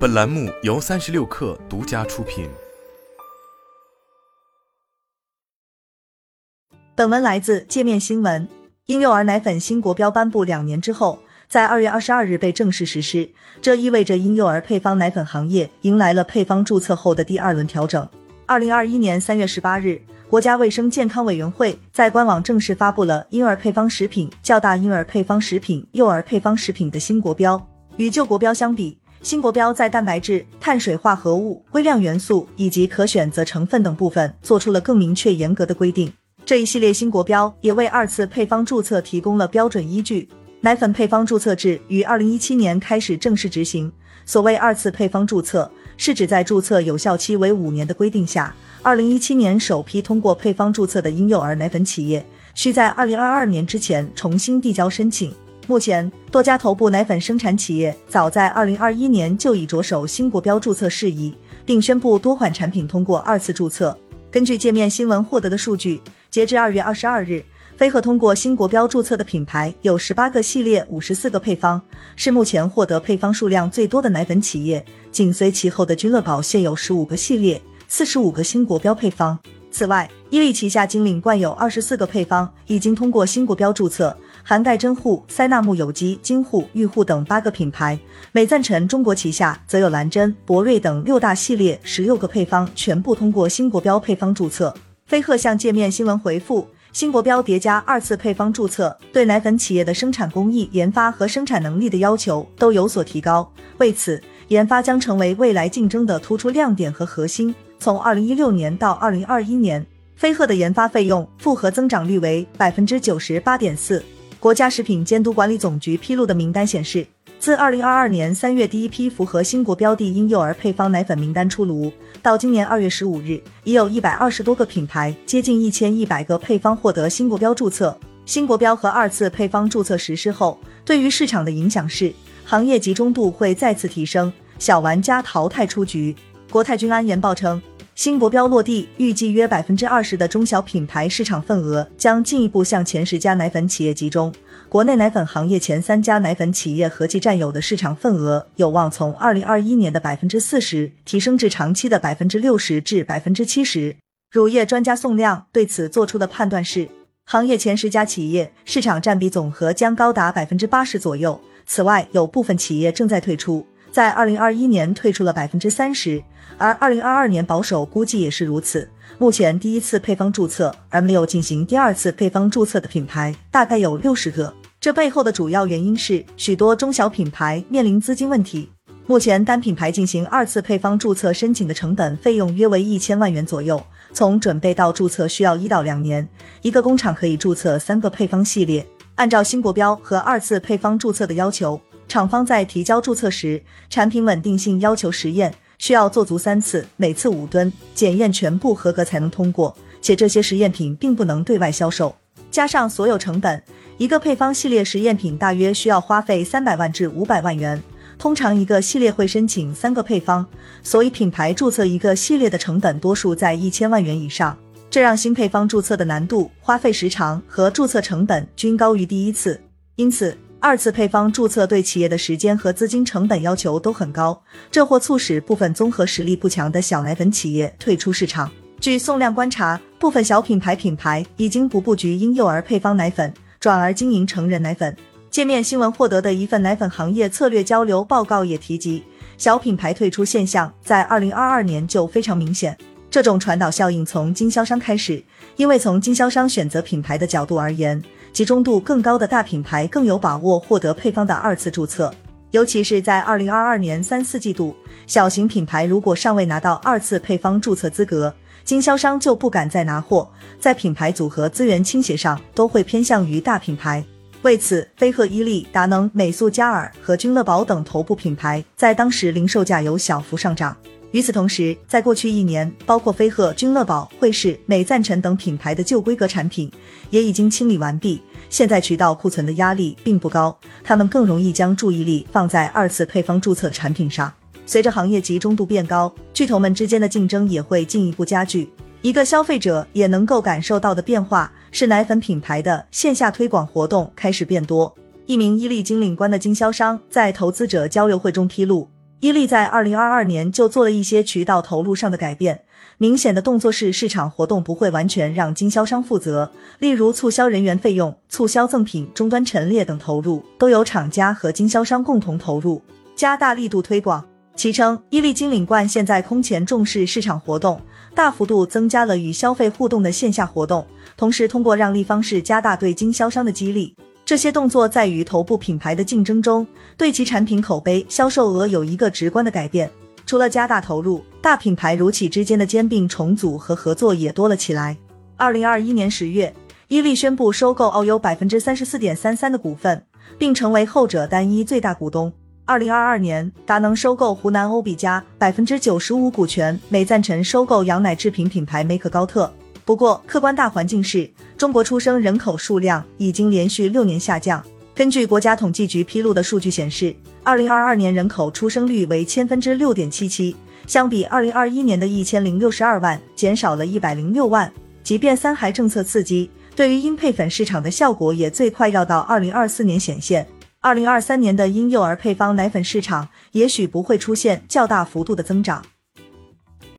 本栏目由三十六氪独家出品。本文来自界面新闻。婴幼儿奶粉新国标颁布两年之后，在二月二十二日被正式实施，这意味着婴幼儿配方奶粉行业迎来了配方注册后的第二轮调整。二零二一年三月十八日，国家卫生健康委员会在官网正式发布了婴儿配方食品、较大婴儿配方食品、幼儿配方食品的新国标。与旧国标相比，新国标在蛋白质、碳水化合物、微量元素以及可选择成分等部分做出了更明确严格的规定。这一系列新国标也为二次配方注册提供了标准依据。奶粉配方注册制于二零一七年开始正式执行。所谓二次配方注册，是指在注册有效期为五年的规定下，二零一七年首批通过配方注册的婴幼儿奶粉企业，需在二零二二年之前重新递交申请。目前，多家头部奶粉生产企业早在二零二一年就已着手新国标注册事宜，并宣布多款产品通过二次注册。根据界面新闻获得的数据。截至二月二十二日，飞鹤通过新国标注册的品牌有十八个系列，五十四个配方，是目前获得配方数量最多的奶粉企业。紧随其后的君乐宝现有十五个系列，四十五个新国标配方。此外，伊利旗下金领冠有二十四个配方已经通过新国标注册，涵盖真护、塞纳木有机、金护、玉护等八个品牌。美赞臣中国旗下则有蓝针、博瑞等六大系列十六个配方全部通过新国标配方注册。飞鹤向界面新闻回复：新国标叠加二次配方注册，对奶粉企业的生产工艺、研发和生产能力的要求都有所提高。为此，研发将成为未来竞争的突出亮点和核心。从二零一六年到二零二一年，飞鹤的研发费用复合增长率为百分之九十八点四。国家食品监督管理总局披露的名单显示。自二零二二年三月第一批符合新国标的婴幼儿配方奶粉名单出炉，到今年二月十五日，已有一百二十多个品牌，接近一千一百个配方获得新国标注册。新国标和二次配方注册实施后，对于市场的影响是，行业集中度会再次提升，小玩家淘汰出局。国泰君安研报称。新国标落地，预计约百分之二十的中小品牌市场份额将进一步向前十家奶粉企业集中。国内奶粉行业前三家奶粉企业合计占有的市场份额有望从二零二一年的百分之四十提升至长期的百分之六十至百分之七十。乳业专家宋亮对此做出的判断是，行业前十家企业市场占比总和将高达百分之八十左右。此外，有部分企业正在退出。在二零二一年退出了百分之三十，而二零二二年保守估计也是如此。目前第一次配方注册而没有进行第二次配方注册的品牌大概有六十个，这背后的主要原因是许多中小品牌面临资金问题。目前单品牌进行二次配方注册申请的成本费用约为一千万元左右，从准备到注册需要一到两年，一个工厂可以注册三个配方系列。按照新国标和二次配方注册的要求。厂方在提交注册时，产品稳定性要求实验需要做足三次，每次五吨，检验全部合格才能通过。且这些实验品并不能对外销售。加上所有成本，一个配方系列实验品大约需要花费三百万至五百万元。通常一个系列会申请三个配方，所以品牌注册一个系列的成本多数在一千万元以上。这让新配方注册的难度、花费时长和注册成本均高于第一次。因此。二次配方注册对企业的时间和资金成本要求都很高，这或促使部分综合实力不强的小奶粉企业退出市场。据宋亮观察，部分小品牌品牌已经不布局婴幼儿配方奶粉，转而经营成人奶粉。界面新闻获得的一份奶粉行业策略交流报告也提及，小品牌退出现象在二零二二年就非常明显。这种传导效应从经销商开始，因为从经销商选择品牌的角度而言。集中度更高的大品牌更有把握获得配方的二次注册，尤其是在二零二二年三四季度，小型品牌如果尚未拿到二次配方注册资格，经销商就不敢再拿货，在品牌组合资源倾斜上都会偏向于大品牌。为此，飞鹤、伊利、达能、美素佳尔和君乐宝等头部品牌在当时零售价有小幅上涨。与此同时，在过去一年，包括飞鹤、君乐宝、惠氏、美赞臣等品牌的旧规格产品也已经清理完毕，现在渠道库存的压力并不高，他们更容易将注意力放在二次配方注册产品上。随着行业集中度变高，巨头们之间的竞争也会进一步加剧。一个消费者也能够感受到的变化是，奶粉品牌的线下推广活动开始变多。一名伊利金领官的经销商在投资者交流会中披露。伊利在二零二二年就做了一些渠道投入上的改变。明显的动作是，市场活动不会完全让经销商负责，例如促销人员费用、促销赠品、终端陈列等投入，都由厂家和经销商共同投入，加大力度推广。其称，伊利金领冠现在空前重视市场活动，大幅度增加了与消费互动的线下活动，同时通过让利方式加大对经销商的激励。这些动作在与头部品牌的竞争中，对其产品口碑、销售额有一个直观的改变。除了加大投入，大品牌如企之间的兼并重组和合作也多了起来。二零二一年十月，伊利宣布收购奥优百分之三十四点三三的股份，并成为后者单一最大股东。二零二二年，达能收购湖南欧比茄百分之九十五股权，美赞臣收购羊奶制品品牌梅可高特。不过，客观大环境是中国出生人口数量已经连续六年下降。根据国家统计局披露的数据显示，二零二二年人口出生率为千分之六点七七，相比二零二一年的一千零六十二万，减少了一百零六万。即便三孩政策刺激，对于婴配粉市场的效果也最快要到二零二四年显现。二零二三年的婴幼儿配方奶粉市场也许不会出现较大幅度的增长。